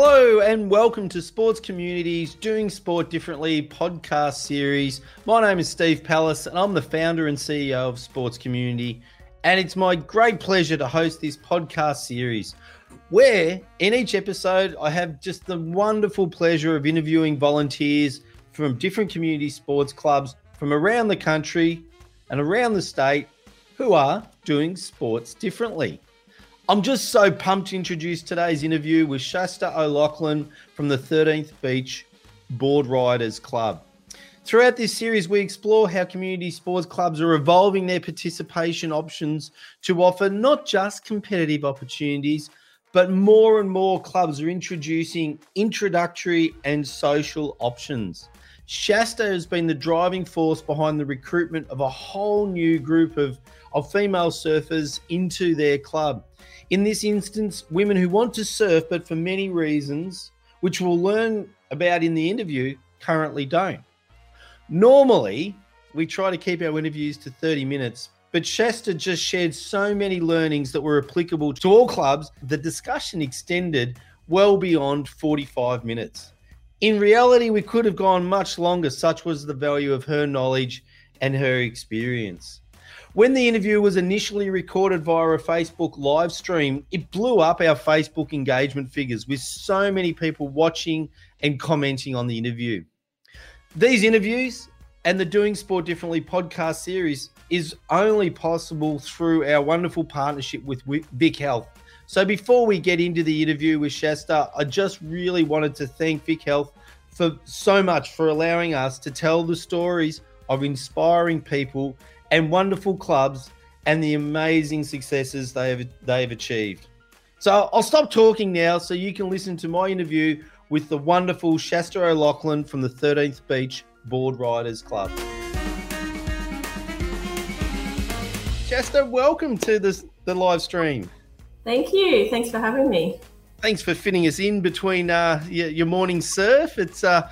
Hello and welcome to Sports Communities Doing Sport Differently podcast series. My name is Steve Palace and I'm the founder and CEO of Sports Community. And it's my great pleasure to host this podcast series where in each episode I have just the wonderful pleasure of interviewing volunteers from different community sports clubs from around the country and around the state who are doing sports differently. I'm just so pumped to introduce today's interview with Shasta O'Loughlin from the 13th Beach Board Riders Club. Throughout this series, we explore how community sports clubs are evolving their participation options to offer not just competitive opportunities, but more and more clubs are introducing introductory and social options. Shasta has been the driving force behind the recruitment of a whole new group of, of female surfers into their club. In this instance, women who want to surf, but for many reasons, which we'll learn about in the interview, currently don't. Normally, we try to keep our interviews to 30 minutes, but Shasta just shared so many learnings that were applicable to all clubs, the discussion extended well beyond 45 minutes. In reality, we could have gone much longer, such was the value of her knowledge and her experience. When the interview was initially recorded via a Facebook live stream, it blew up our Facebook engagement figures with so many people watching and commenting on the interview. These interviews and the Doing Sport Differently podcast series is only possible through our wonderful partnership with Vic Health. So before we get into the interview with Shasta, I just really wanted to thank Vic Health for so much for allowing us to tell the stories of inspiring people and wonderful clubs and the amazing successes they have they have achieved. So I'll stop talking now so you can listen to my interview with the wonderful Shasta O'Loughlin from the 13th Beach Board Riders Club. Shasta, welcome to this, the live stream. Thank you. Thanks for having me. Thanks for fitting us in between uh, your, your, morning surf. It's, uh,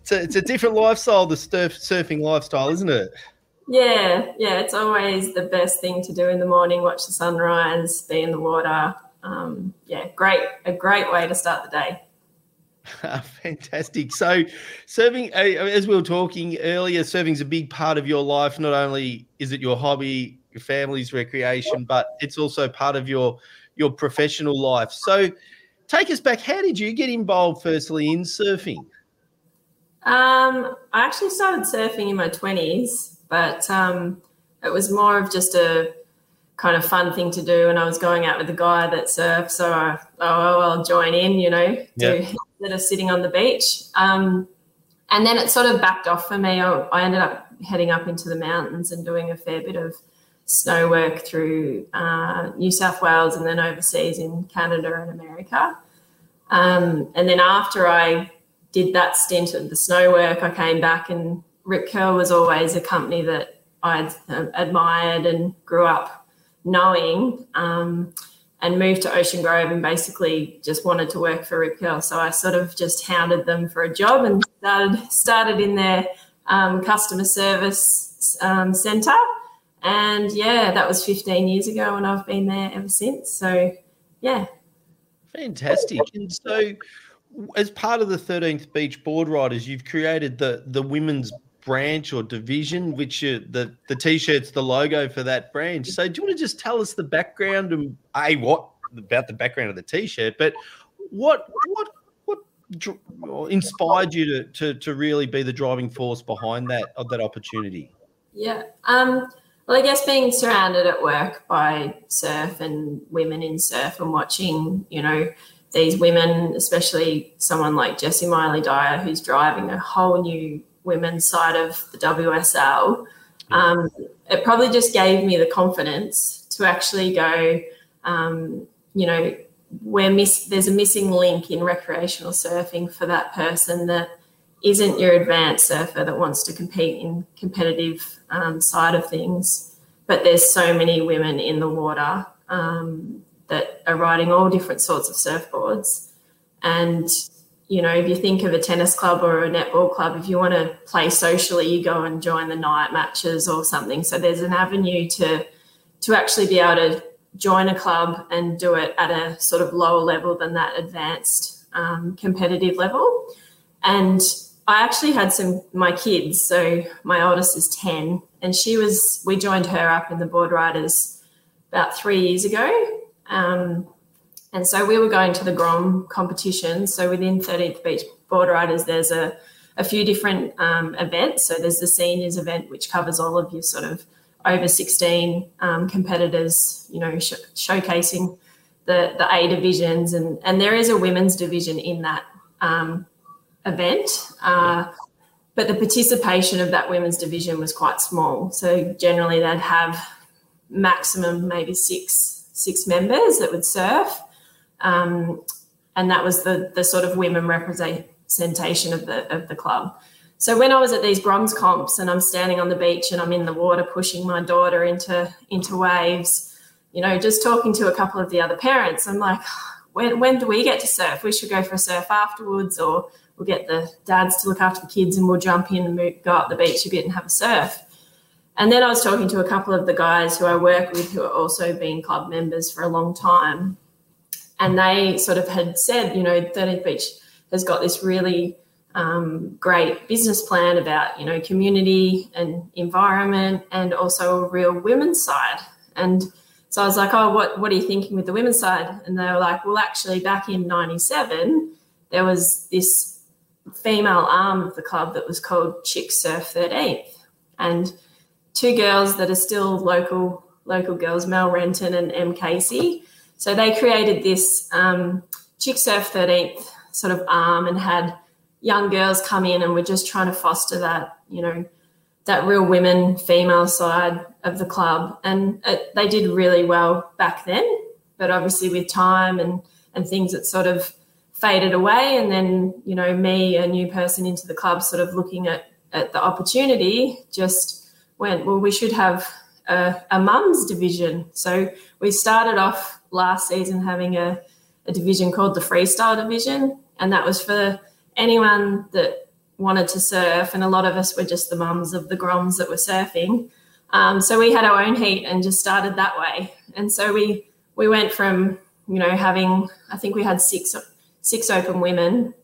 it's, a, it's a different lifestyle, the surf, surfing lifestyle, isn't it? Yeah, yeah, it's always the best thing to do in the morning. Watch the sunrise, be in the water. Um, yeah, great, a great way to start the day. Fantastic. So, serving, uh, as we were talking earlier, serving is a big part of your life. Not only is it your hobby, your family's recreation, but it's also part of your your professional life. So, take us back. How did you get involved, firstly, in surfing? Um, I actually started surfing in my twenties but um, it was more of just a kind of fun thing to do. And I was going out with a guy that surfed, so I, oh, I'll join in, you know, yeah. to, instead of sitting on the beach. Um, and then it sort of backed off for me. I, I, ended up heading up into the mountains and doing a fair bit of snow work through uh, New South Wales and then overseas in Canada and America. Um, and then after I did that stint of the snow work, I came back and Rip Curl was always a company that I'd uh, admired and grew up knowing. Um, and moved to Ocean Grove and basically just wanted to work for Rip Curl. So I sort of just hounded them for a job and started started in their um, customer service um, centre. And yeah, that was 15 years ago, and I've been there ever since. So yeah, fantastic. And so, as part of the 13th Beach Board Riders, you've created the the women's branch or division, which you, the the t-shirt's the logo for that branch. So do you want to just tell us the background and a what about the background of the t-shirt, but what what what inspired you to to, to really be the driving force behind that of that opportunity? Yeah. Um, well, I guess being surrounded at work by surf and women in surf and watching, you know, these women, especially someone like Jessi Miley-Dyer, who's driving a whole new women's side of the WSL, um, it probably just gave me the confidence to actually go, um, you know, miss there's a missing link in recreational surfing for that person that isn't your advanced surfer that wants to compete in competitive um, side of things, but there's so many women in the water um, that are riding all different sorts of surfboards, and you know, if you think of a tennis club or a netball club, if you want to play socially, you go and join the night matches or something. So there's an avenue to to actually be able to join a club and do it at a sort of lower level than that advanced um, competitive level. And I actually had some my kids. So my oldest is ten, and she was. We joined her up in the board riders about three years ago. Um, and so we were going to the Grom competition. So within 13th Beach Board Riders, there's a, a few different um, events. So there's the seniors event, which covers all of your sort of over 16 um, competitors, you know, sh- showcasing the, the A divisions. And, and there is a women's division in that um, event. Uh, but the participation of that women's division was quite small. So generally they'd have maximum maybe six six members that would surf. Um, and that was the, the sort of women representation of the, of the club. So when I was at these Groms comps and I'm standing on the beach and I'm in the water pushing my daughter into into waves, you know, just talking to a couple of the other parents, I'm like, when, when do we get to surf? We should go for a surf afterwards, or we'll get the dads to look after the kids and we'll jump in and move, go up the beach a bit and have a surf. And then I was talking to a couple of the guys who I work with who are also been club members for a long time. And they sort of had said, you know, 13th Beach has got this really um, great business plan about you know community and environment and also a real women's side. And so i was like oh what what are you thinking with the women's side? And they were like well actually back in 97 there was this female arm of the club that was called chick surf 13th and two girls that are still local local girls mel renton and m casey so they created this um, chick surf 13th sort of arm and had young girls come in and we're just trying to foster that, you know, that real women female side of the club. And it, they did really well back then, but obviously with time and, and things that sort of faded away. And then, you know, me, a new person into the club, sort of looking at, at the opportunity, just went, well, we should have a, a mums division. So we started off last season having a, a division called the freestyle division. And that was for anyone that wanted to surf, and a lot of us were just the mums of the groms that were surfing. Um, so we had our own heat and just started that way. And so we we went from you know having I think we had six six open women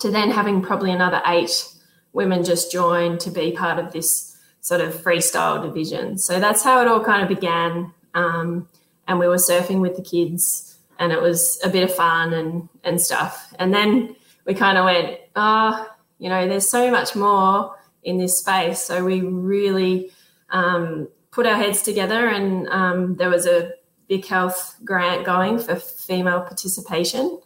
to then having probably another eight women just join to be part of this sort of freestyle division. So that's how it all kind of began. Um, and we were surfing with the kids, and it was a bit of fun and and stuff. And then we kind of went, oh, you know, there's so much more in this space. So we really um, put our heads together, and um, there was a big Health grant going for female participation.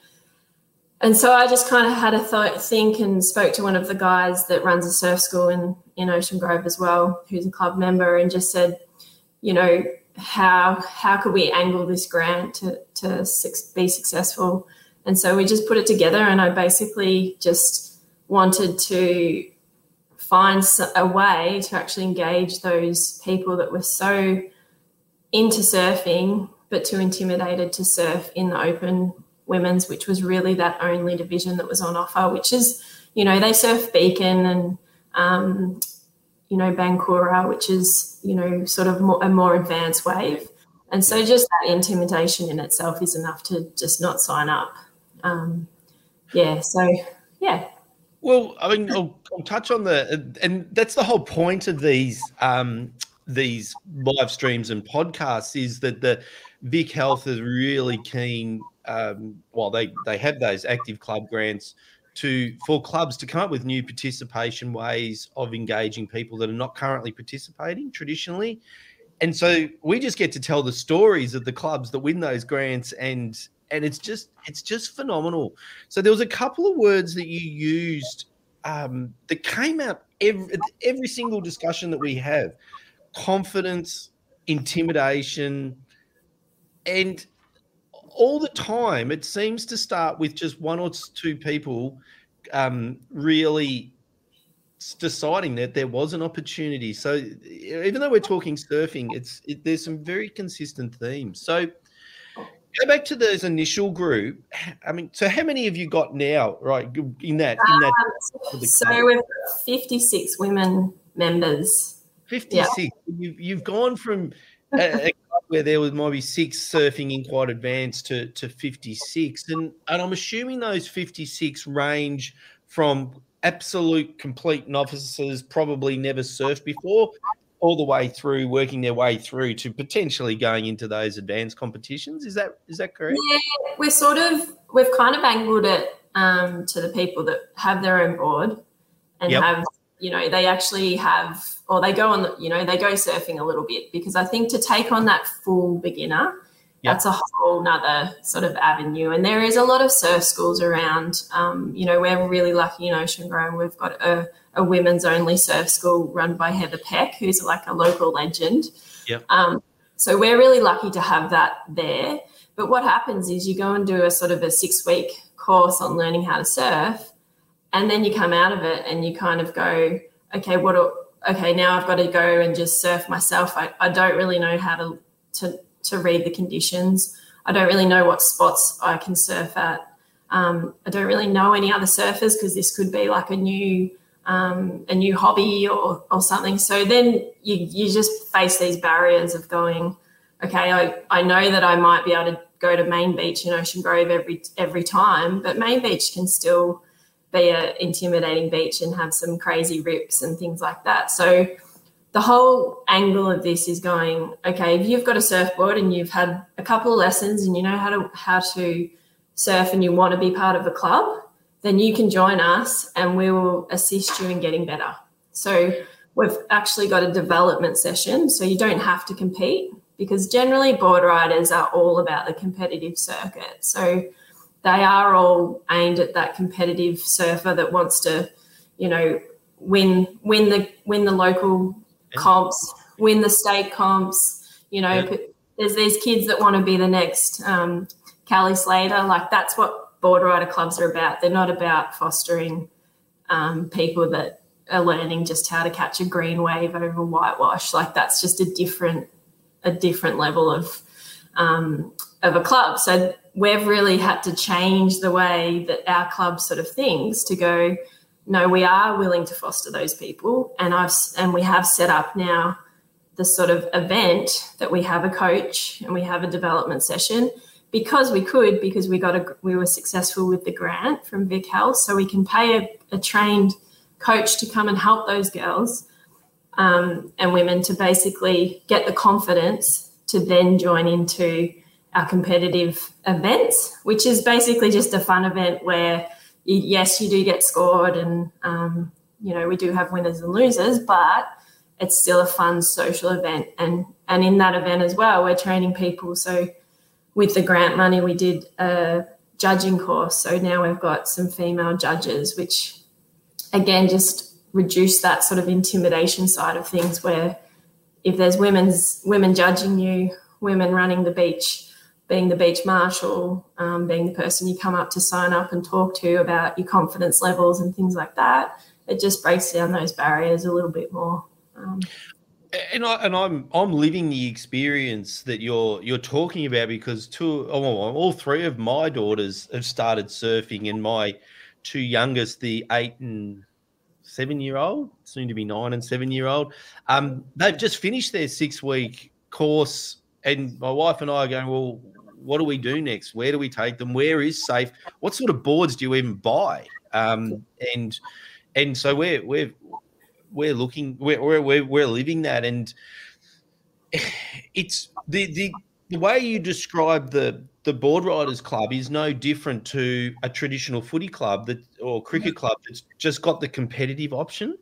And so I just kind of had a thought, think and spoke to one of the guys that runs a surf school in, in Ocean Grove as well, who's a club member, and just said, you know, how how could we angle this grant to, to be successful? And so we just put it together, and I basically just wanted to find a way to actually engage those people that were so into surfing but too intimidated to surf in the open women's, which was really that only division that was on offer, which is, you know, they surf Beacon and, um, you know, Bancoora, which is, you know, sort of more, a more advanced wave. And so just that intimidation in itself is enough to just not sign up um, yeah, so yeah. Well, I mean, I'll, I'll, touch on the, and that's the whole point of these um, these live streams and podcasts is that the Vic Health is really keen. Um, well, they they have those active club grants to for clubs to come up with new participation ways of engaging people that are not currently participating traditionally. And so we just get to tell the stories of the clubs that win those grants and and it's just it's just phenomenal. So there was a couple of words that you used um, that came out every every single discussion that we have: confidence, intimidation, and all the time it seems to start with just one or two people um, really deciding that there was an opportunity. So even though we're talking surfing, it's it, there's some very consistent themes. So go back to those initial group. I mean, so how many have you got now? Right in that in that. Um, so we've got fifty six women members. Fifty six. Yeah. You've you've gone from a, a where there was maybe six surfing in quite advanced to, to 56. And, and I'm assuming those 56 range from absolute complete novices, probably never surfed before, all the way through working their way through to potentially going into those advanced competitions. Is that is that correct? Yeah, we're sort of we've kind of angled it um, to the people that have their own board and yep. have you know they actually have or they go on the, you know they go surfing a little bit because I think to take on that full beginner yep. that's a whole nother sort of avenue and there is a lot of surf schools around um, you know we're really lucky in Ocean Grove we've got a a women's only surf school run by Heather Peck, who's like a local legend. Yep. Um, so we're really lucky to have that there. But what happens is you go and do a sort of a six week course on learning how to surf, and then you come out of it and you kind of go, okay, what? Okay, now I've got to go and just surf myself. I, I don't really know how to, to to read the conditions. I don't really know what spots I can surf at. Um, I don't really know any other surfers because this could be like a new um, a new hobby or, or something. So then you, you just face these barriers of going, okay, I, I know that I might be able to go to Main Beach in Ocean Grove every every time, but Main Beach can still be an intimidating beach and have some crazy rips and things like that. So the whole angle of this is going, okay, if you've got a surfboard and you've had a couple of lessons and you know how to how to surf and you want to be part of a club, then you can join us and we will assist you in getting better. So we've actually got a development session. So you don't have to compete because generally board riders are all about the competitive circuit. So they are all aimed at that competitive surfer that wants to, you know, win win the win the local comps, win the state comps. You know, yeah. there's these kids that want to be the next um, Kelly Slater. Like that's what board rider clubs are about. They're not about fostering um, people that are learning just how to catch a green wave over whitewash. Like that's just a different a different level of um, of a club. So we've really had to change the way that our club sort of thinks to go. No, we are willing to foster those people, and I've and we have set up now the sort of event that we have a coach and we have a development session because we could, because we got a, we were successful with the grant from Vic Health, so we can pay a, a trained coach to come and help those girls um, and women to basically get the confidence to then join into our competitive events, which is basically just a fun event where, you, yes, you do get scored and, um, you know, we do have winners and losers, but it's still a fun social event. And, and in that event as well, we're training people. So with the grant money, we did a judging course. So now we've got some female judges, which again just reduce that sort of intimidation side of things where if there's women's women judging you, women running the beach, being the beach marshal, um, being the person you come up to sign up and talk to about your confidence levels and things like that, it just breaks down those barriers a little bit more. Um, and I and I'm I'm living the experience that you're you're talking about because two oh, all three of my daughters have started surfing, and my two youngest, the eight and seven year old, soon to be nine and seven year old, um, they've just finished their six week course, and my wife and I are going, well, what do we do next? Where do we take them? Where is safe? What sort of boards do you even buy? Um, and and so we're we're we're looking we're we're we're living that and it's the the the way you describe the the board riders club is no different to a traditional footy club that or cricket club that's just got the competitive option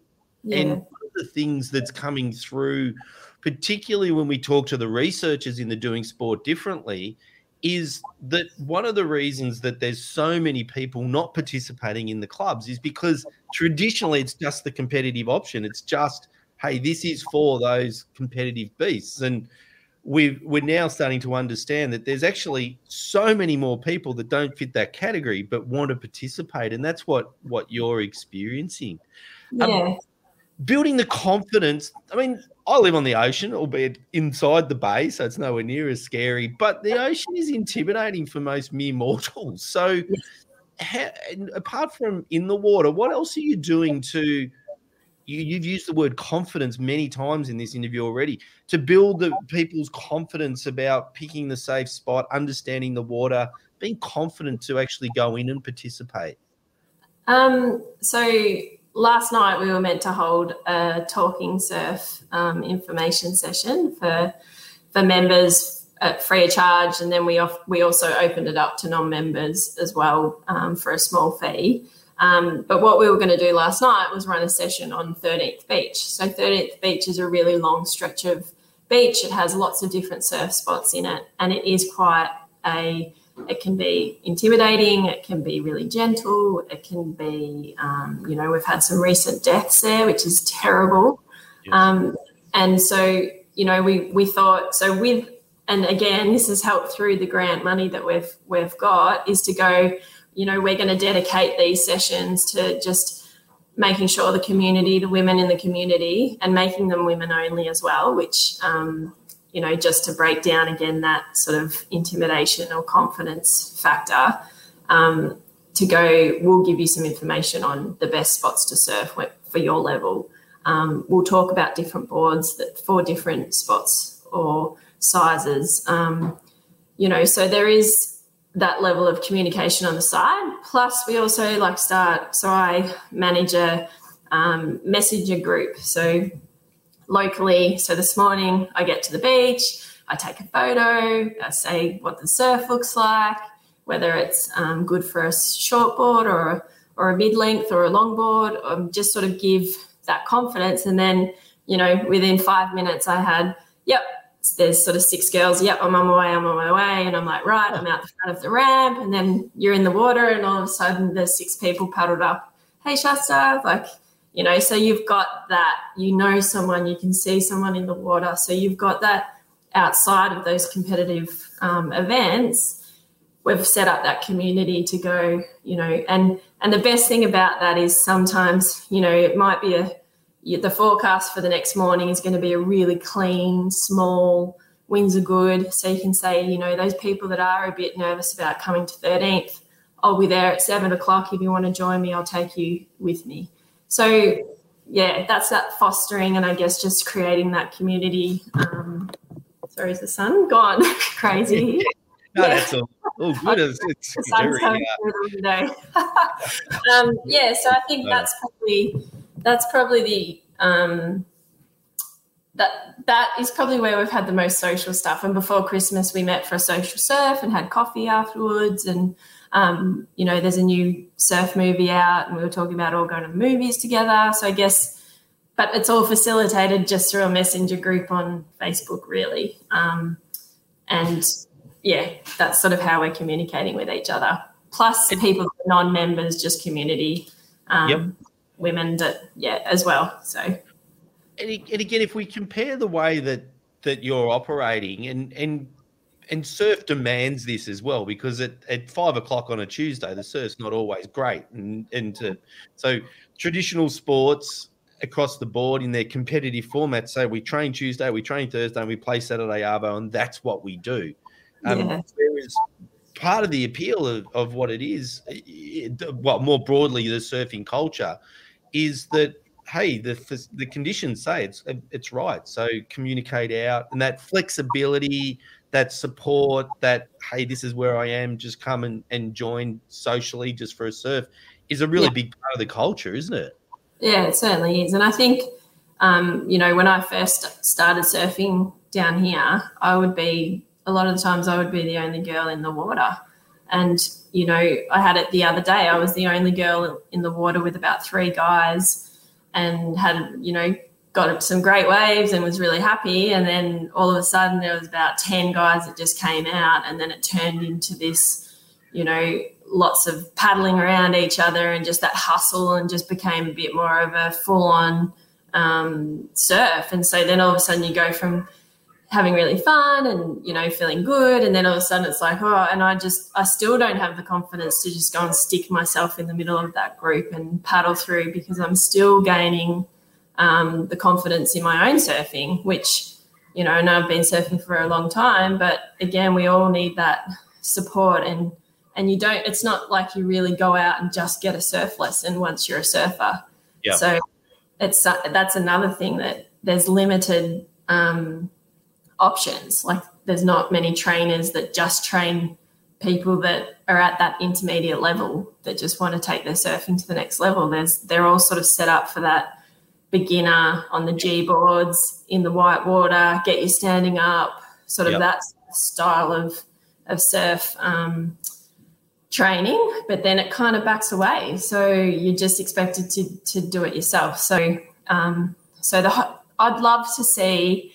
yeah. and one of the things that's coming through particularly when we talk to the researchers in the doing sport differently is that one of the reasons that there's so many people not participating in the clubs is because traditionally it's just the competitive option. It's just, hey, this is for those competitive beasts. And we we're now starting to understand that there's actually so many more people that don't fit that category but want to participate. And that's what what you're experiencing. Um, yeah. Um, building the confidence. I mean, I live on the ocean, albeit inside the bay, so it's nowhere near as scary. But the ocean is intimidating for most mere mortals. So, how, apart from in the water, what else are you doing to you, have used the word confidence many times in this interview already to build the people's confidence about picking the safe spot, understanding the water, being confident to actually go in and participate. Um, so last night we were meant to hold a talking surf um, information session for for members at free of charge, and then we off, we also opened it up to non-members as well um, for a small fee. Um, but what we were going to do last night was run a session on 13th Beach. So 13th Beach is a really long stretch of beach. It has lots of different surf spots in it, and it is quite a it can be intimidating. It can be really gentle. It can be, um, you know, we've had some recent deaths there, which is terrible. Yes. Um, and so, you know, we we thought so with, and again, this has helped through the grant money that we've we've got is to go, you know, we're going to dedicate these sessions to just making sure the community, the women in the community, and making them women only as well, which um, you know, just to break down again that sort of intimidation or confidence factor, um, to go, we'll give you some information on the best spots to surf for your level. Um, we'll talk about different boards that for different spots or sizes. Um, you know, so there is that level of communication on the side. Plus, we also like start. So I manage a um, messenger group. So locally. So this morning I get to the beach, I take a photo, I say what the surf looks like, whether it's um, good for a shortboard or a, or a mid length or a longboard, um, just sort of give that confidence. And then, you know, within five minutes, I had, yep, there's sort of six girls, yep, I'm on my way, I'm on my way. And I'm like, right, I'm out the front of the ramp. And then you're in the water, and all of a sudden, there's six people paddled up. Hey, Shasta, like, you know so you've got that you know someone you can see someone in the water. So you've got that outside of those competitive um, events we've set up that community to go you know and and the best thing about that is sometimes you know it might be a the forecast for the next morning is going to be a really clean small winds are good. So you can say you know those people that are a bit nervous about coming to 13th i'll be there at 7 o'clock if you want to join me i'll take you with me so yeah, that's that fostering and I guess just creating that community. Um, sorry, is the sun gone crazy? no, yeah. that's all, all good. It's, it's the sun's coming through today. um, yeah, so I think that's probably that's probably the um, that that is probably where we've had the most social stuff. And before Christmas, we met for a social surf and had coffee afterwards, and um, you know, there's a new surf movie out, and we were talking about all going to the movies together. So I guess, but it's all facilitated just through a messenger group on Facebook, really. Um, and yeah, that's sort of how we're communicating with each other. Plus, people non-members, just community um, yep. women that yeah as well. So, and, and again, if we compare the way that that you're operating and and and surf demands this as well because at, at five o'clock on a Tuesday, the surf's not always great. And, and to, so traditional sports across the board in their competitive format say we train Tuesday, we train Thursday, and we play Saturday Arvo, and that's what we do. Um, yeah. Whereas part of the appeal of, of what it is, it, well, more broadly, the surfing culture is that hey, the the conditions say it's it's right. So communicate out, and that flexibility, that support, that hey, this is where I am, just come and, and join socially just for a surf is a really yeah. big part of the culture, isn't it? Yeah, it certainly is. And I think, um, you know, when I first started surfing down here, I would be a lot of the times I would be the only girl in the water. And, you know, I had it the other day. I was the only girl in the water with about three guys and had, you know, got some great waves and was really happy. And then all of a sudden, there was about 10 guys that just came out. And then it turned into this, you know, lots of paddling around each other and just that hustle and just became a bit more of a full on um, surf. And so then all of a sudden, you go from having really fun and you know feeling good and then all of a sudden it's like oh and i just i still don't have the confidence to just go and stick myself in the middle of that group and paddle through because i'm still gaining um, the confidence in my own surfing, which, you know, and I've been surfing for a long time, but again, we all need that support and and you don't it's not like you really go out and just get a surf lesson once you're a surfer. Yeah. So it's that's another thing that there's limited um, options. Like there's not many trainers that just train people that are at that intermediate level that just want to take their surfing to the next level. There's they're all sort of set up for that beginner on the G boards in the white water, get you standing up, sort of yep. that style of of surf um, training. But then it kind of backs away, so you're just expected to to do it yourself. So um, so the I'd love to see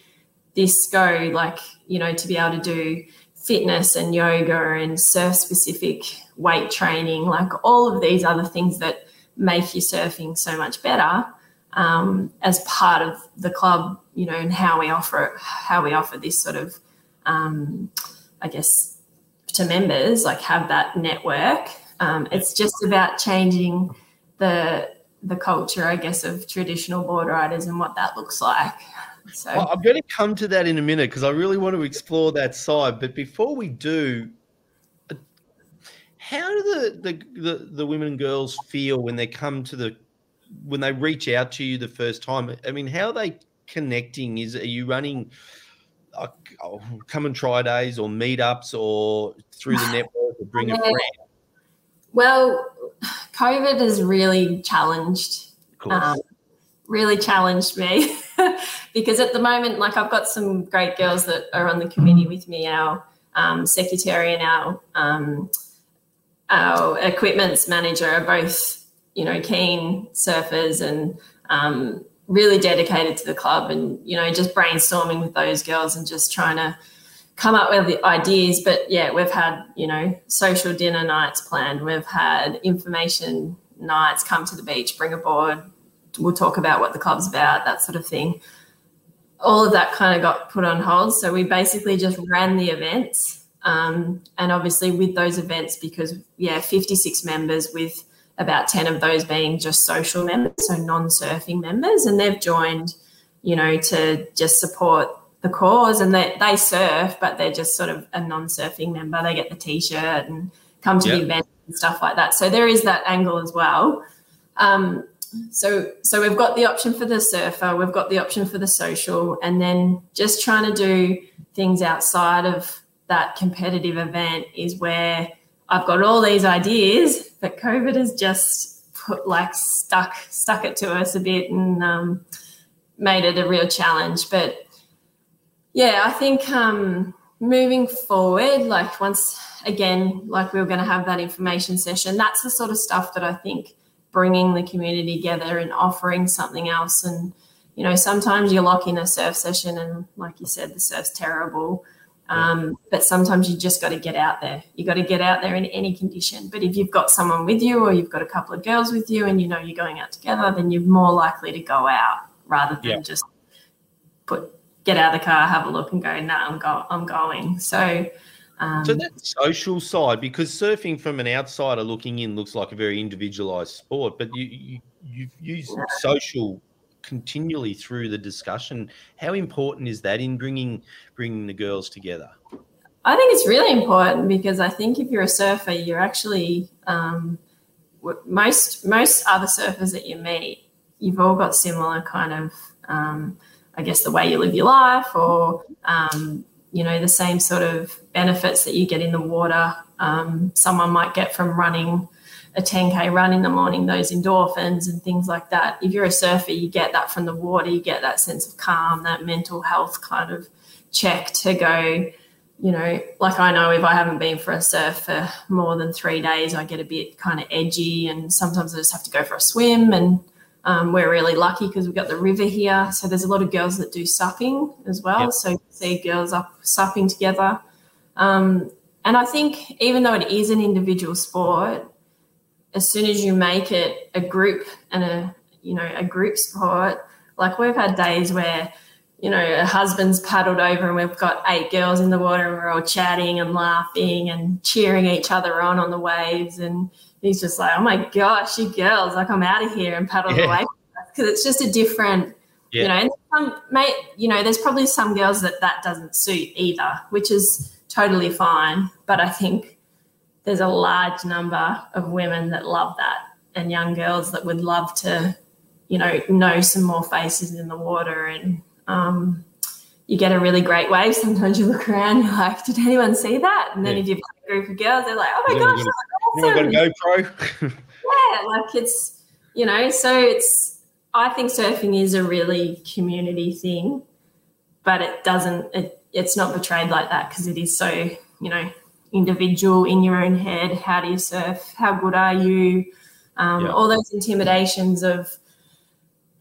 this go like you know to be able to do fitness and yoga and surf specific weight training like all of these other things that make your surfing so much better um, as part of the club you know and how we offer it how we offer this sort of um, i guess to members like have that network. Um, it's just about changing the the culture i guess of traditional board riders and what that looks like. So well, I'm going to come to that in a minute because I really want to explore that side. But before we do, uh, how do the, the the the, women and girls feel when they come to the when they reach out to you the first time? I mean, how are they connecting? Is are you running? Uh, oh, come and try days or meetups or through the network or bring a friend? Well, COVID has really challenged um, really challenged me because at the moment, like I've got some great girls that are on the committee with me, our um, secretary and our um, our equipments manager are both, you know, keen surfers and um, really dedicated to the club and, you know, just brainstorming with those girls and just trying to come up with the ideas. But yeah, we've had, you know, social dinner nights planned. We've had information nights, come to the beach, bring a board, we'll talk about what the club's about, that sort of thing. All of that kind of got put on hold. So we basically just ran the events. Um, and obviously, with those events, because, yeah, 56 members with about 10 of those being just social members, so non surfing members, and they've joined, you know, to just support the cause and they, they surf, but they're just sort of a non surfing member. They get the t shirt and come to yep. the event and stuff like that. So there is that angle as well. Um, so so we've got the option for the surfer we've got the option for the social and then just trying to do things outside of that competitive event is where i've got all these ideas but covid has just put like stuck stuck it to us a bit and um, made it a real challenge but yeah i think um, moving forward like once again like we were going to have that information session that's the sort of stuff that i think bringing the community together and offering something else. And, you know, sometimes you lock in a surf session and, like you said, the surf's terrible. Um, but sometimes you just got to get out there. You got to get out there in any condition. But if you've got someone with you or you've got a couple of girls with you and you know you're going out together, then you're more likely to go out rather than yeah. just put get out of the car, have a look, and go. No, nah, I'm go I'm going. So um, so that social side, because surfing from an outsider looking in looks like a very individualized sport, but you, you you've used social continually through the discussion. How important is that in bringing bringing the girls together? I think it's really important because I think if you're a surfer, you're actually um, most most other surfers that you meet, you've all got similar kind of, um, I guess, the way you live your life or um, you know the same sort of benefits that you get in the water um, someone might get from running a 10k run in the morning those endorphins and things like that if you're a surfer you get that from the water you get that sense of calm that mental health kind of check to go you know like i know if i haven't been for a surf for more than three days i get a bit kind of edgy and sometimes i just have to go for a swim and um, we're really lucky because we've got the river here. So there's a lot of girls that do supping as well. Yep. So see girls up supping together. Um, and I think even though it is an individual sport, as soon as you make it a group and a you know a group sport, like we've had days where you know a husband's paddled over and we've got eight girls in the water and we're all chatting and laughing and cheering each other on on the waves and he's just like, oh my gosh, you girls, like I'm out of here and paddle yeah. away because it's just a different, yeah. you know. And some, mate, you know, there's probably some girls that that doesn't suit either, which is totally fine. But I think there's a large number of women that love that and young girls that would love to you know, know some more faces in the water and um, you get a really great wave. Sometimes you look around, you're like, did anyone see that? And then yeah. if you've got a group of girls, they're like, oh my gosh, awesome. got a GoPro. yeah, like it's, you know, so it's, I think surfing is a really community thing, but it doesn't, it, it's not portrayed like that because it is so, you know, individual in your own head. How do you surf? How good are you? Um, yeah. All those intimidations of,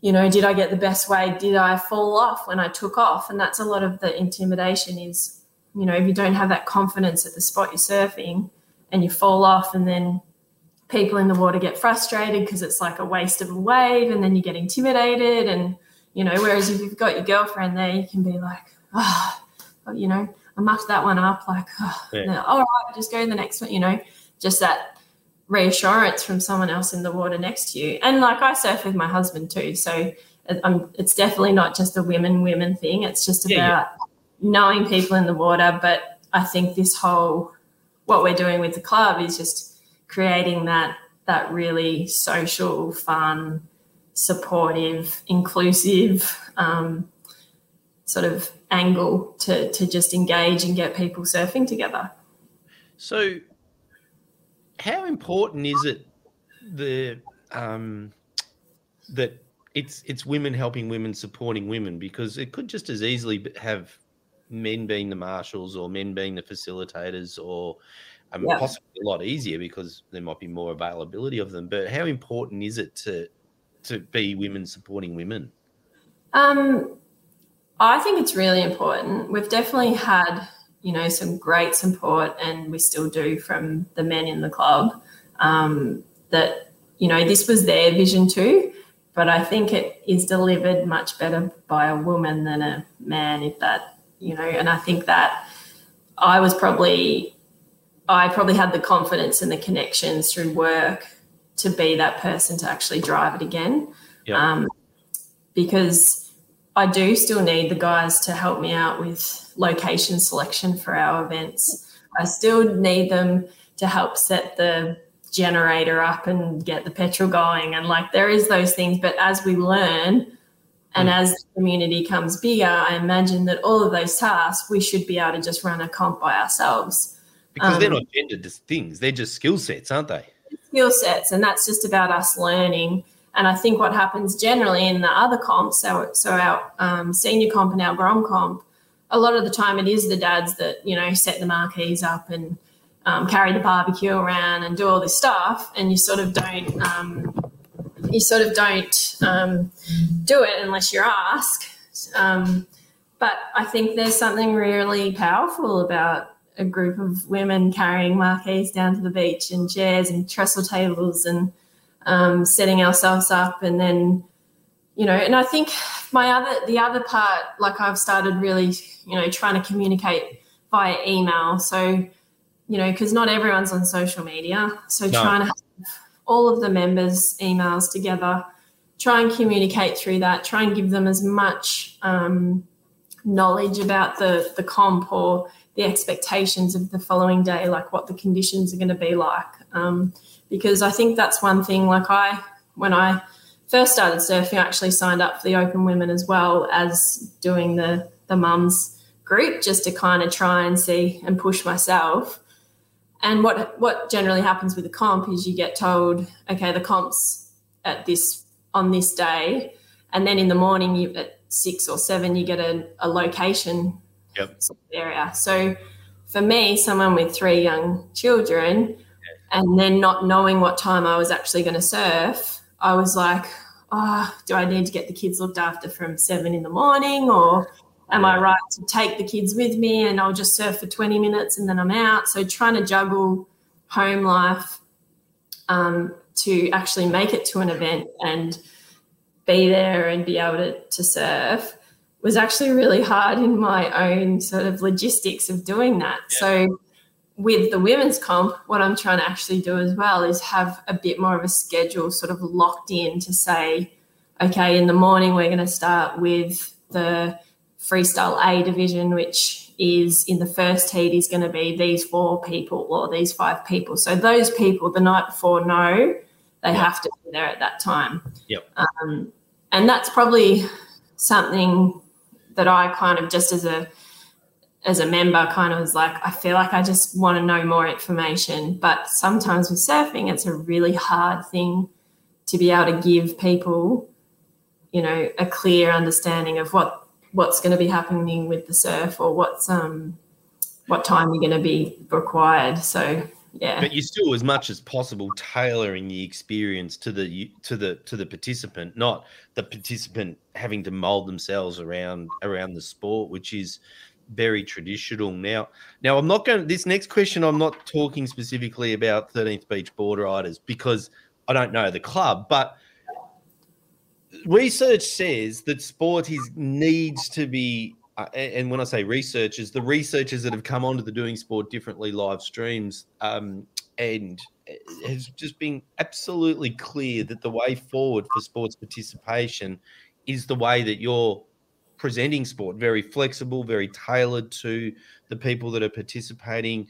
you know, did I get the best way? Did I fall off when I took off? And that's a lot of the intimidation is, you know, if you don't have that confidence at the spot you're surfing and you fall off and then people in the water get frustrated because it's like a waste of a wave and then you get intimidated and, you know, whereas if you've got your girlfriend there, you can be like, oh, you know, I mucked that one up, like, oh, yeah. all right, just go to the next one, you know, just that reassurance from someone else in the water next to you. And like I surf with my husband too, so um, it's definitely not just a women women thing. It's just about yeah, yeah. knowing people in the water. But I think this whole what we're doing with the club is just creating that that really social, fun, supportive, inclusive um, sort of angle to to just engage and get people surfing together. So how important is it the um, that it's it's women helping women supporting women because it could just as easily have men being the marshals or men being the facilitators or um, yeah. possibly a lot easier because there might be more availability of them but how important is it to to be women supporting women um i think it's really important we've definitely had you know, some great support, and we still do from the men in the club. Um, that you know, this was their vision too, but I think it is delivered much better by a woman than a man. If that, you know, and I think that I was probably, I probably had the confidence and the connections through work to be that person to actually drive it again. Yep. Um, because I do still need the guys to help me out with location selection for our events. I still need them to help set the generator up and get the petrol going. And like there is those things, but as we learn and mm. as the community comes bigger, I imagine that all of those tasks we should be able to just run a comp by ourselves. Because um, they're not gendered things, they're just skill sets, aren't they? Skill sets, and that's just about us learning and I think what happens generally in the other comps, so, so our um, senior comp and our Grom comp, a lot of the time it is the dads that, you know, set the marquees up and um, carry the barbecue around and do all this stuff. And you sort of don't, um, you sort of don't um, do it unless you're asked. Um, but I think there's something really powerful about a group of women carrying marquees down to the beach and chairs and trestle tables and um, setting ourselves up and then you know and i think my other the other part like i've started really you know trying to communicate via email. So you know because not everyone's on social media. So no. trying to have all of the members emails together try and communicate through that try and give them as much um, knowledge about the the comp or the expectations of the following day like what the conditions are going to be like. Um, because I think that's one thing. Like I, when I first started surfing, I actually signed up for the Open Women as well as doing the the mums group just to kind of try and see and push myself. And what what generally happens with the comp is you get told, okay, the comp's at this on this day, and then in the morning you at six or seven you get a, a location yep. area. So for me, someone with three young children, and then not knowing what time I was actually going to surf, I was like, oh, do I need to get the kids looked after from seven in the morning or am I right to take the kids with me and I'll just surf for 20 minutes and then I'm out? So trying to juggle home life um, to actually make it to an event and be there and be able to, to surf was actually really hard in my own sort of logistics of doing that. Yeah. So with the women's comp, what I'm trying to actually do as well is have a bit more of a schedule sort of locked in to say, okay, in the morning we're going to start with the freestyle A division, which is in the first heat is going to be these four people or these five people. So those people the night before know they yep. have to be there at that time. Yep. Um, and that's probably something that I kind of just as a as a member kind of was like I feel like I just want to know more information. But sometimes with surfing it's a really hard thing to be able to give people you know a clear understanding of what what's going to be happening with the surf or what's um what time you're going to be required. So yeah. But you still as much as possible tailoring the experience to the to the to the participant not the participant having to mold themselves around around the sport which is very traditional. Now now i'm not going this next question i'm not talking specifically about 13th beach board riders because i don't know the club but research says that sport is needs to be uh, and when I say researchers, the researchers that have come onto the Doing Sport Differently live streams, um, and it has just been absolutely clear that the way forward for sports participation is the way that you're presenting sport very flexible, very tailored to the people that are participating,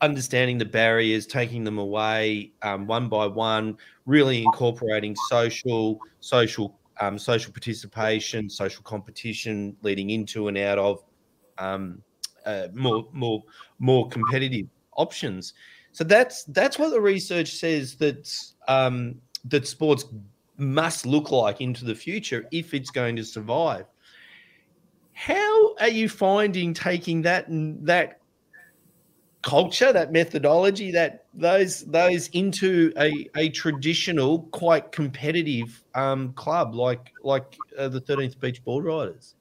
understanding the barriers, taking them away um, one by one, really incorporating social, social um, social participation, social competition, leading into and out of um, uh, more more more competitive options. So that's that's what the research says that um, that sports must look like into the future if it's going to survive. How are you finding taking that that culture, that methodology, that those those into a, a traditional, quite competitive um, club like like uh, the Thirteenth Beach Board Riders?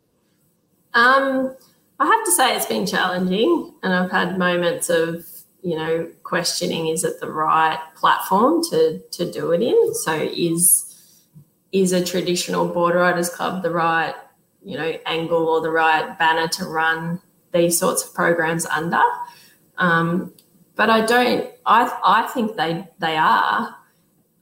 Um, I have to say it's been challenging, and I've had moments of you know questioning: is it the right platform to to do it in? So is is a traditional board riders club the right you know angle or the right banner to run these sorts of programs under? Um, but I don't. I I think they they are,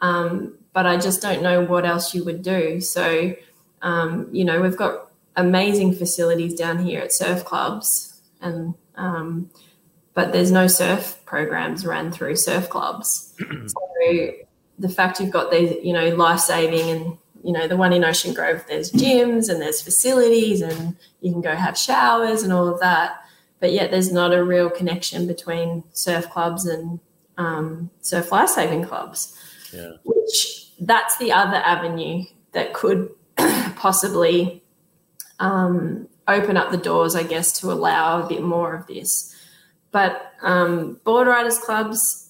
um, but I just don't know what else you would do. So, um, you know, we've got amazing facilities down here at surf clubs, and um, but there's no surf programs run through surf clubs. so the fact you've got these, you know, life saving and you know the one in Ocean Grove, there's gyms and there's facilities and you can go have showers and all of that but yet there's not a real connection between surf clubs and um, surf life saving clubs. Yeah. Which that's the other avenue that could possibly um, open up the doors, I guess, to allow a bit more of this. But um, board riders clubs,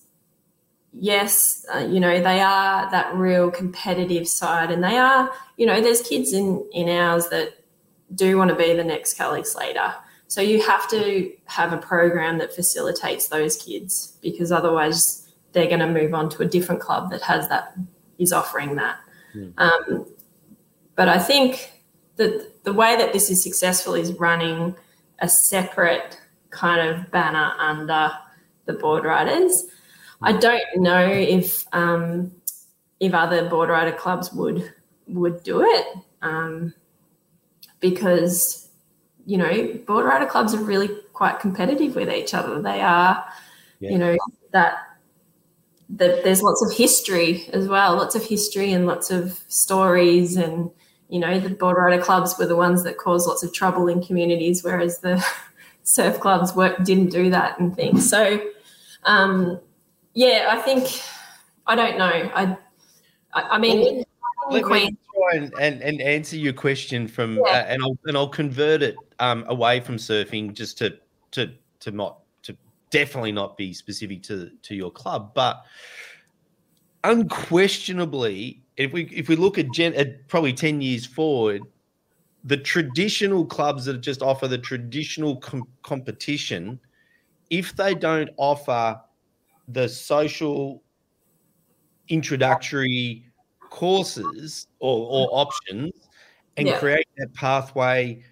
yes, uh, you know they are that real competitive side, and they are, you know, there's kids in in ours that do want to be the next Kelly Slater so you have to have a program that facilitates those kids because otherwise they're going to move on to a different club that has that is offering that. Mm. Um, but I think that the way that this is successful is running a separate kind of banner under the board riders. I don't know if um, if other board rider clubs would would do it um, because you know, board rider clubs are really quite competitive with each other. They are, yeah. you know, that that there's lots of history as well, lots of history and lots of stories and you know, the board rider clubs were the ones that caused lots of trouble in communities, whereas the surf clubs work didn't do that and things. So, um, yeah, I think I don't know. I, I, I mean, let me try and, and, and, answer your question from, yeah. uh, and I'll and I'll convert it um, away from surfing just to to to not to definitely not be specific to to your club, but unquestionably, if we if we look at, gen, at probably ten years forward, the traditional clubs that just offer the traditional com- competition, if they don't offer the social introductory courses or, or options and yeah. create that pathway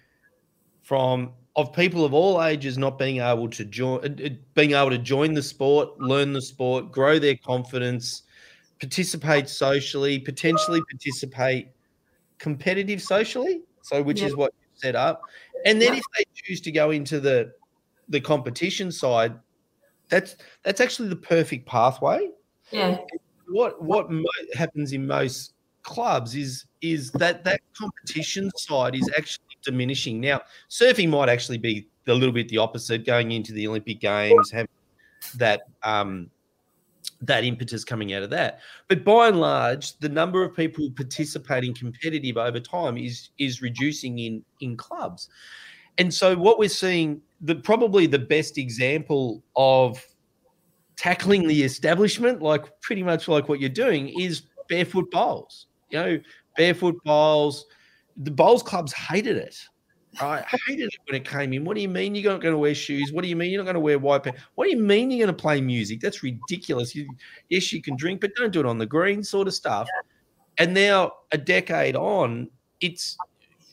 from of people of all ages not being able to join uh, being able to join the sport learn the sport grow their confidence participate socially potentially participate competitive socially so which yeah. is what you set up and then yeah. if they choose to go into the the competition side that's that's actually the perfect pathway yeah what what mo- happens in most clubs is is that that competition side is actually diminishing. Now, surfing might actually be a little bit the opposite, going into the Olympic Games, have that um, that impetus coming out of that. But by and large, the number of people participating competitive over time is is reducing in in clubs. And so what we're seeing, the probably the best example of tackling the establishment, like pretty much like what you're doing, is barefoot bowls. You know, barefoot bowls. The bowls clubs hated it. I hated it when it came in. What do you mean you're not going to wear shoes? What do you mean you're not going to wear white pants? What do you mean you're going to play music? That's ridiculous. You, yes, you can drink, but don't do it on the green, sort of stuff. And now, a decade on, it's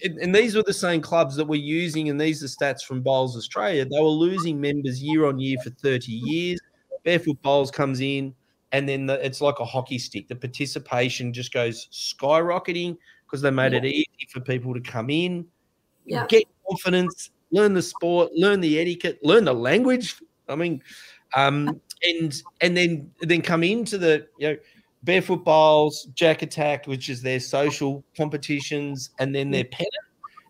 and these were the same clubs that we're using, and these are stats from Bowls Australia. They were losing members year on year for 30 years. Barefoot Bowls comes in, and then the, it's like a hockey stick. The participation just goes skyrocketing because they made yeah. it easy for people to come in yeah. get confidence, learn the sport, learn the etiquette, learn the language. I mean, um, and and then then come into the you know barefoot bowls, jack attack, which is their social competitions, and then their pennant.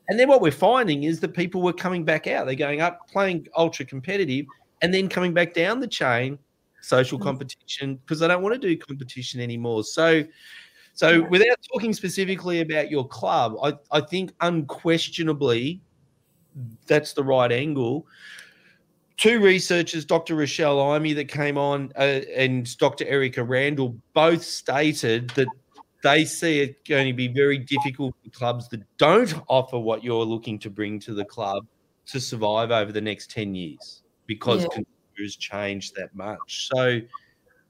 And then what we're finding is that people were coming back out. They're going up, playing ultra competitive, and then coming back down the chain, social mm. competition, because they don't want to do competition anymore. So so, without talking specifically about your club, I, I think unquestionably that's the right angle. Two researchers, Dr. Rochelle Eime, that came on, uh, and Dr. Erica Randle, both stated that they see it going to be very difficult for clubs that don't offer what you're looking to bring to the club to survive over the next 10 years because yeah. consumers change that much. So,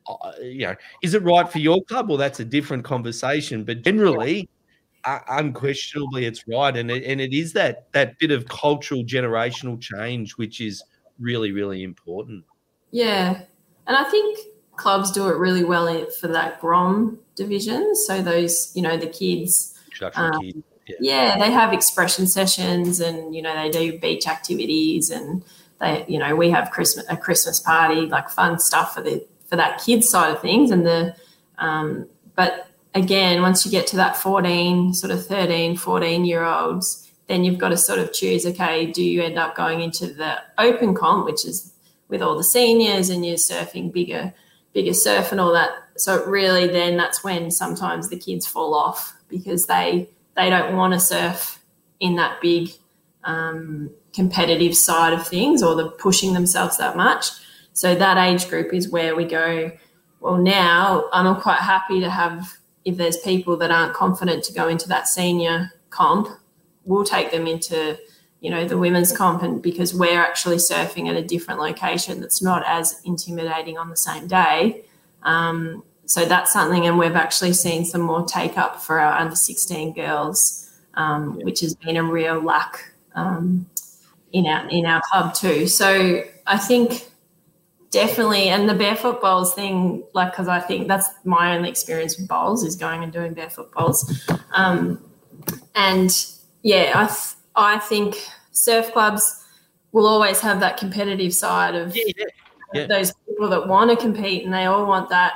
uh, you know, is it right for your club? Well, that's a different conversation. But generally, uh, unquestionably, it's right, and it, and it is that that bit of cultural generational change, which is really really important. Yeah, and I think clubs do it really well for that Grom division. So those, you know, the kids. Um, kids. Yeah. yeah, they have expression sessions, and you know they do beach activities, and they, you know, we have Christmas a Christmas party, like fun stuff for the for that kids side of things and the um, but again once you get to that 14 sort of 13 14 year olds then you've got to sort of choose okay do you end up going into the open comp which is with all the seniors and you're surfing bigger bigger surf and all that. So really then that's when sometimes the kids fall off because they they don't want to surf in that big um, competitive side of things or the pushing themselves that much. So that age group is where we go, well, now I'm quite happy to have, if there's people that aren't confident to go into that senior comp, we'll take them into, you know, the women's comp and because we're actually surfing at a different location that's not as intimidating on the same day. Um, so that's something, and we've actually seen some more take up for our under 16 girls, um, yeah. which has been a real lack um, in our in our club too. So I think Definitely. And the barefoot bowls thing, like, because I think that's my only experience with bowls is going and doing barefoot bowls. Um, and yeah, I, th- I think surf clubs will always have that competitive side of yeah, yeah. Yeah. those people that want to compete and they all want that.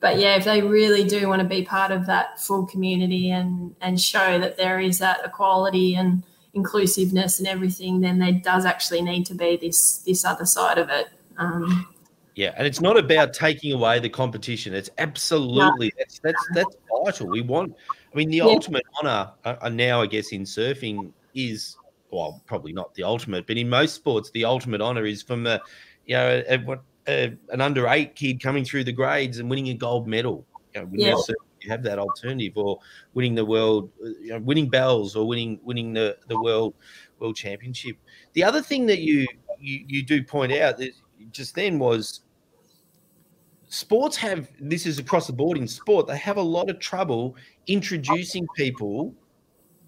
But yeah, if they really do want to be part of that full community and, and show that there is that equality and inclusiveness and everything, then there does actually need to be this this other side of it. Um, yeah, and it's not about taking away the competition. It's absolutely no. that's that's that's vital. We want. I mean, the yeah. ultimate honor uh, now, I guess, in surfing is well, probably not the ultimate, but in most sports, the ultimate honor is from a you know a, a, a, an under eight kid coming through the grades and winning a gold medal. You know, yeah. you have that alternative, or winning the world, you know, winning bells, or winning winning the the world world championship. The other thing that you you, you do point out that just then was sports have this is across the board in sport they have a lot of trouble introducing people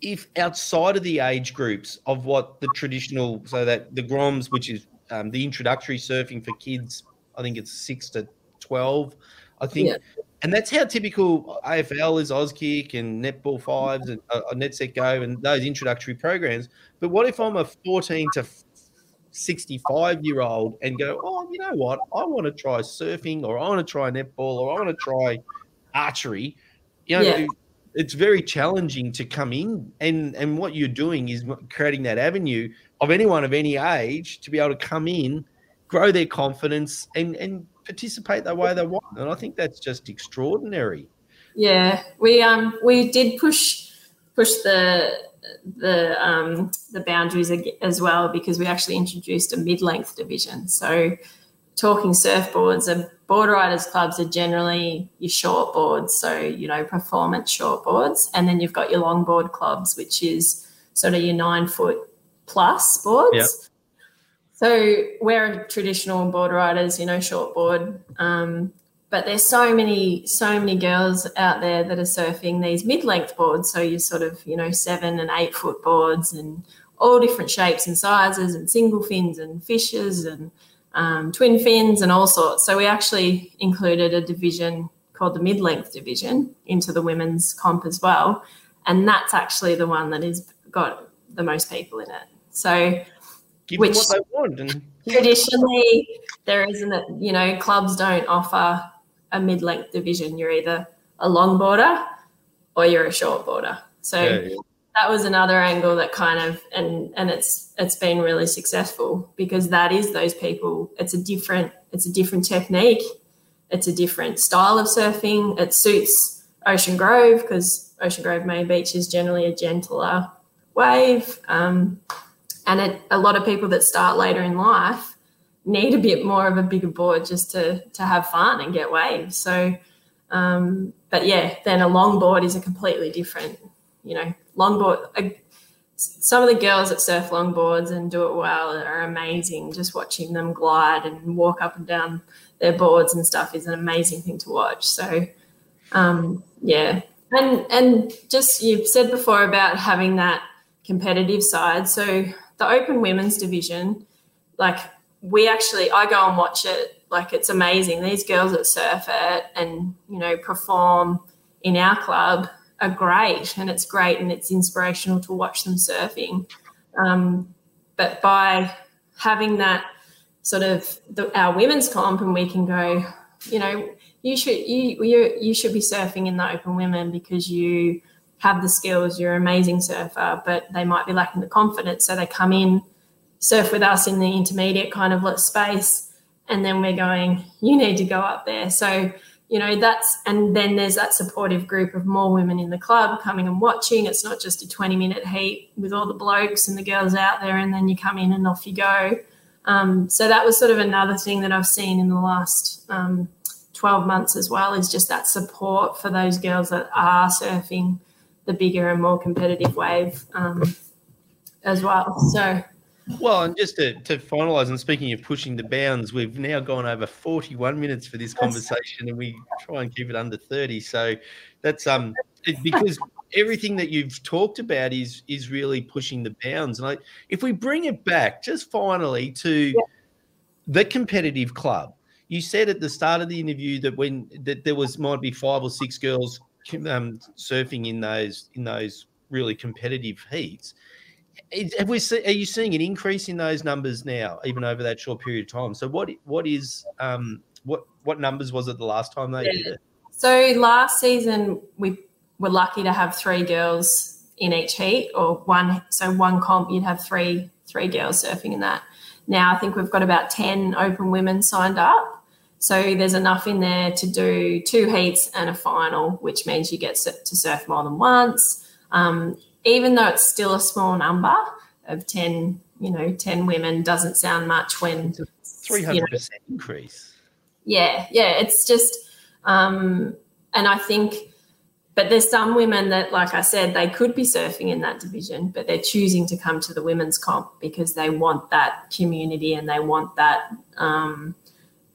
if outside of the age groups of what the traditional so that the groms which is um, the introductory surfing for kids i think it's 6 to 12 i think yeah. and that's how typical afl is auskick and netball fives and uh, NetSetGo and those introductory programs but what if i'm a 14 to 65 year old and go, oh, you know what? I want to try surfing or I want to try netball or I want to try archery, you know, yeah. It's very challenging to come in and and what you're doing is creating that avenue of anyone of any age to be able to come in, grow their confidence and and participate the way they want. And I think that's just extraordinary. Yeah, we um we did push push the the um, the boundaries as well because we actually introduced a mid length division. So talking surfboards and board riders clubs are generally your short boards, so you know performance short boards, and then you've got your longboard clubs, which is sort of your nine foot plus boards. Yep. So we're traditional board riders, you know, short board. Um, but there's so many so many girls out there that are surfing these mid-length boards so you're sort of you know seven and eight foot boards and all different shapes and sizes and single fins and fishes and um, twin fins and all sorts so we actually included a division called the mid-length division into the women's comp as well and that's actually the one that has got the most people in it so Give which what they want and traditionally there isn't it you know clubs don't offer a mid-length division. You're either a long boarder or you're a short boarder. So yeah, yeah. That was another angle that kind of and and it's it's been really successful because that is those people. It's a different it's a different technique. It's a different style of surfing. It suits Ocean Grove because Ocean Grove Main Beach is generally a gentler wave. Um, and it, a lot of people that start later in life need a bit more of a bigger board just to to have fun and get waves. So, um, but yeah, then a long board is a completely different, you know, longboard. Uh, some of the girls that surf longboards and do it well are amazing. Just watching them glide and walk up and down their boards and stuff is an amazing thing to watch. So, um, yeah, and and just you've said before about having that competitive side. So the Open Women's Division, like we actually I go and watch it. Like it's amazing. These girls that surf it and you know perform in our club are great, and it's great and it's inspirational to watch them surfing. Um, but by having that sort of the, our women's comp, and we can go, you know, you should you you you should be surfing in the open women because you have the skills. You're an amazing surfer, but they might be lacking the confidence, so they come in surf with us in the intermediate kind of space. And then we're going, you need to go up there. So, you know, that's, and then there's that supportive group of more women in the club coming and watching. It's not just a 20 minute heat with all the blokes and the girls out there, and then you come in and off you go. Um, so that was sort of another thing that I've seen in the last um, 12 months as well is just that support for those girls that are surfing the bigger and more competitive wave um, as well. So well, and just to, to finalise, and speaking of pushing the bounds, we've now gone over 41 minutes for this conversation, and we try and keep it under 30. So that's um because everything that you've talked about is is really pushing the bounds. And I, if we bring it back, just finally to yeah. the competitive club, you said at the start of the interview that when that there was might be five or six girls um, surfing in those in those really competitive heats have we see, are you seeing an increase in those numbers now, even over that short period of time? So what what is um, what what numbers was it the last time they yeah. did it? So last season we were lucky to have three girls in each heat, or one. So one comp, you'd have three three girls surfing in that. Now I think we've got about ten open women signed up. So there's enough in there to do two heats and a final, which means you get to surf more than once. Um, even though it's still a small number of 10, you know, 10 women doesn't sound much when 300% you know, increase. Yeah, yeah, it's just, um, and I think, but there's some women that, like I said, they could be surfing in that division, but they're choosing to come to the women's comp because they want that community and they want that, um,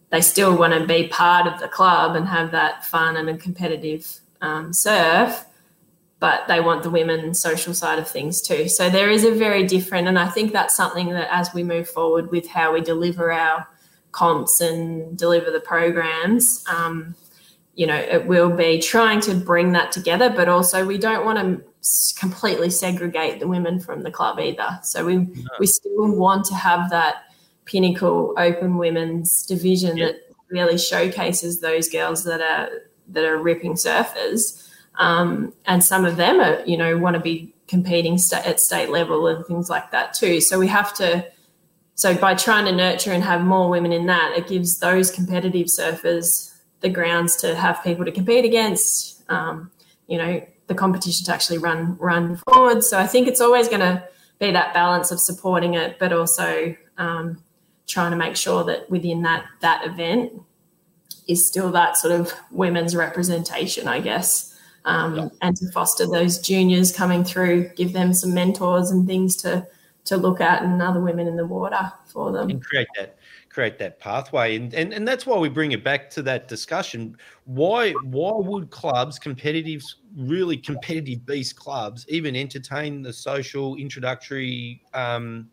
they still want to be part of the club and have that fun and a competitive um, surf but they want the women social side of things too. So there is a very different, and I think that's something that as we move forward with how we deliver our comps and deliver the programs, um, you know, it will be trying to bring that together, but also we don't want to completely segregate the women from the club either. So we no. we still want to have that pinnacle open women's division that really showcases those girls that are that are ripping surfers, um, and some of them are you know want to be competing st- at state level and things like that too. So we have to. So by trying to nurture and have more women in that, it gives those competitive surfers the grounds to have people to compete against. Um, you know, the competition to actually run run forward. So I think it's always going to be that balance of supporting it, but also um, trying to make sure that within that that event is still that sort of women's representation, I guess, um, yeah. and to foster those juniors coming through, give them some mentors and things to to look at, and other women in the water for them, and create that create that pathway. And, and and that's why we bring it back to that discussion. Why why would clubs competitive really competitive beast clubs even entertain the social introductory um,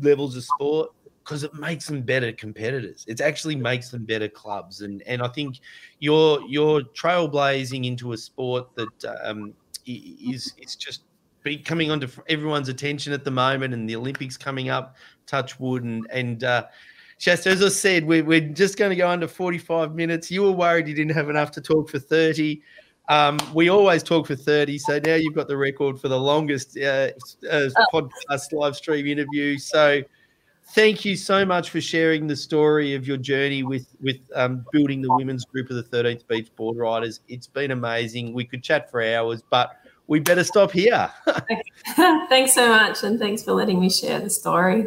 levels of sport because it makes them better competitors it actually makes them better clubs and and i think you're you're trailblazing into a sport that um, is is just be coming onto everyone's attention at the moment and the olympics coming up touch wood and and uh, Shasta, as I said, we're, we're just going to go under 45 minutes. You were worried you didn't have enough to talk for 30. Um, we always talk for 30. So now you've got the record for the longest uh, uh, oh. podcast live stream interview. So thank you so much for sharing the story of your journey with, with um, building the women's group of the 13th Beach Board Riders. It's been amazing. We could chat for hours, but we better stop here. thanks so much. And thanks for letting me share the story.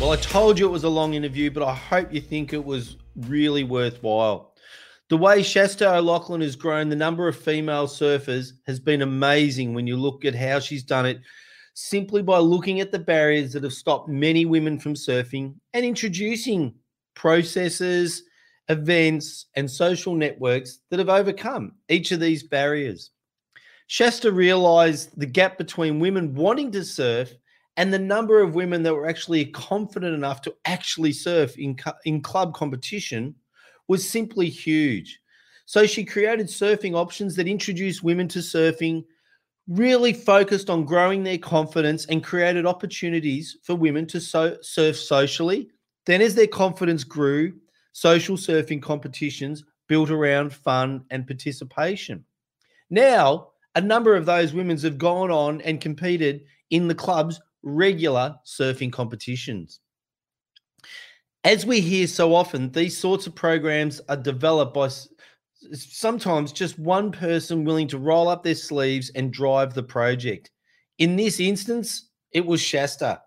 Well, I told you it was a long interview, but I hope you think it was really worthwhile. The way Shasta O'Loughlin has grown the number of female surfers has been amazing when you look at how she's done it simply by looking at the barriers that have stopped many women from surfing and introducing processes, events, and social networks that have overcome each of these barriers. Shasta realized the gap between women wanting to surf and the number of women that were actually confident enough to actually surf in, in club competition was simply huge. So she created surfing options that introduced women to surfing, really focused on growing their confidence and created opportunities for women to so- surf socially. Then, as their confidence grew, social surfing competitions built around fun and participation. Now, a number of those women have gone on and competed in the clubs regular surfing competitions. As we hear so often, these sorts of programs are developed by sometimes just one person willing to roll up their sleeves and drive the project. In this instance, it was Shasta.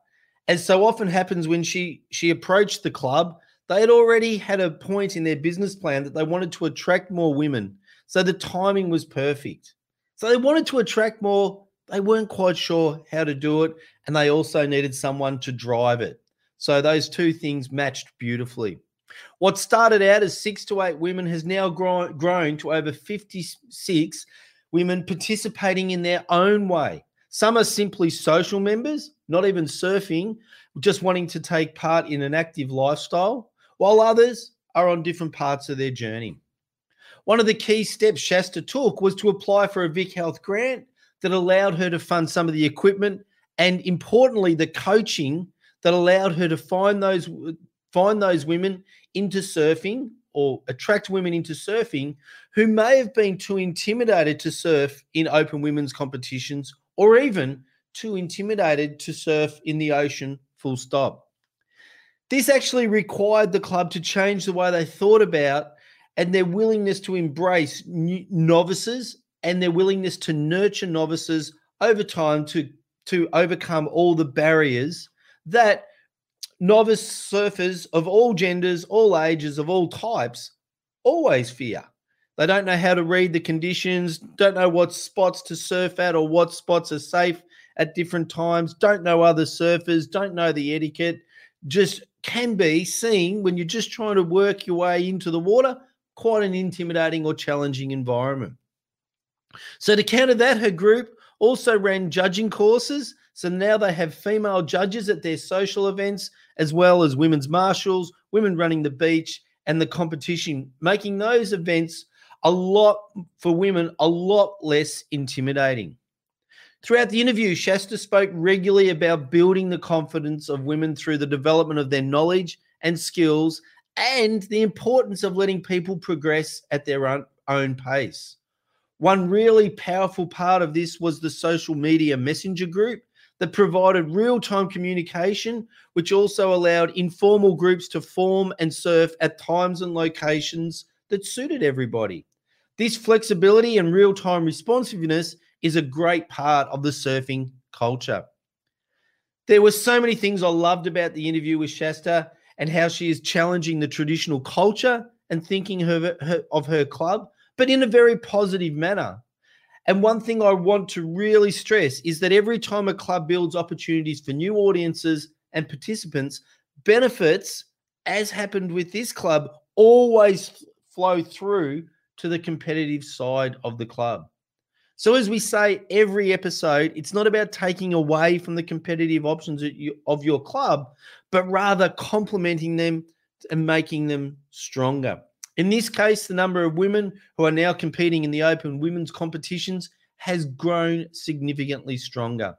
As so often happens when she she approached the club, they had already had a point in their business plan that they wanted to attract more women. So the timing was perfect. So they wanted to attract more they weren't quite sure how to do it, and they also needed someone to drive it. So those two things matched beautifully. What started out as six to eight women has now grown, grown to over 56 women participating in their own way. Some are simply social members, not even surfing, just wanting to take part in an active lifestyle, while others are on different parts of their journey. One of the key steps Shasta took was to apply for a Vic Health grant that allowed her to fund some of the equipment and importantly the coaching that allowed her to find those find those women into surfing or attract women into surfing who may have been too intimidated to surf in open women's competitions or even too intimidated to surf in the ocean full stop. This actually required the club to change the way they thought about and their willingness to embrace novices and their willingness to nurture novices over time to to overcome all the barriers that novice surfers of all genders, all ages, of all types always fear. They don't know how to read the conditions, don't know what spots to surf at or what spots are safe at different times, don't know other surfers, don't know the etiquette, just can be seen when you're just trying to work your way into the water, quite an intimidating or challenging environment. So, to counter that, her group also ran judging courses. So now they have female judges at their social events, as well as women's marshals, women running the beach, and the competition, making those events a lot for women a lot less intimidating. Throughout the interview, Shasta spoke regularly about building the confidence of women through the development of their knowledge and skills and the importance of letting people progress at their own, pace. One really powerful part of this was the social media messenger group that provided real time communication, which also allowed informal groups to form and surf at times and locations that suited everybody. This flexibility and real time responsiveness is a great part of the surfing culture. There were so many things I loved about the interview with Shasta and how she is challenging the traditional culture and thinking her, her, of her club, but in a very positive manner. And one thing I want to really stress is that every time a club builds opportunities for new audiences and participants, benefits, as happened with this club, always flow through to the competitive side of the club. So, as we say every episode, it's not about taking away from the competitive options of your club, but rather complementing them and making them stronger. In this case, the number of women who are now competing in the open women's competitions has grown significantly stronger.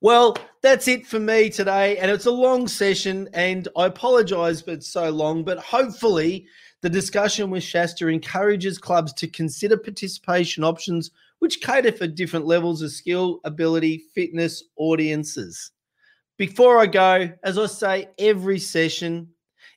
Well, that's it for me today. And it's a long session, and I apologize for it's so long, but hopefully the discussion with Shasta encourages clubs to consider participation options which cater for different levels of skill, ability, fitness, audiences. Before I go, as I say every session,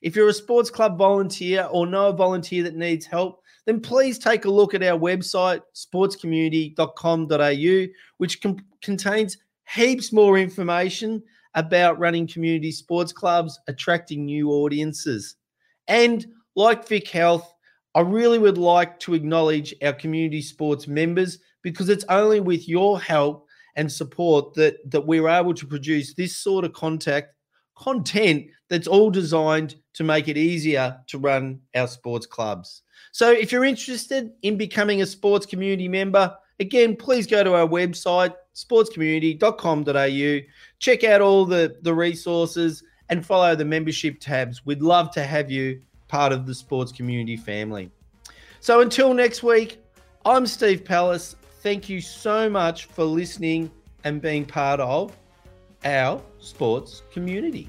if you're a sports club volunteer or know a volunteer that needs help, then please take a look at our website, sportscommunity.com.au, which com- contains heaps more information about running community sports clubs, attracting new audiences. And like Vic Health, I really would like to acknowledge our community sports members because it's only with your help and support that that we're able to produce this sort of contact content that's all designed to make it easier to run our sports clubs. So if you're interested in becoming a sports community member, again, please go to our website, sportscommunity.com.au, check out all the, the resources and follow the membership tabs. We'd love to have you part of the sports community family. So until next week, I'm Steve Palace. Thank you so much for listening and being part of our sports community.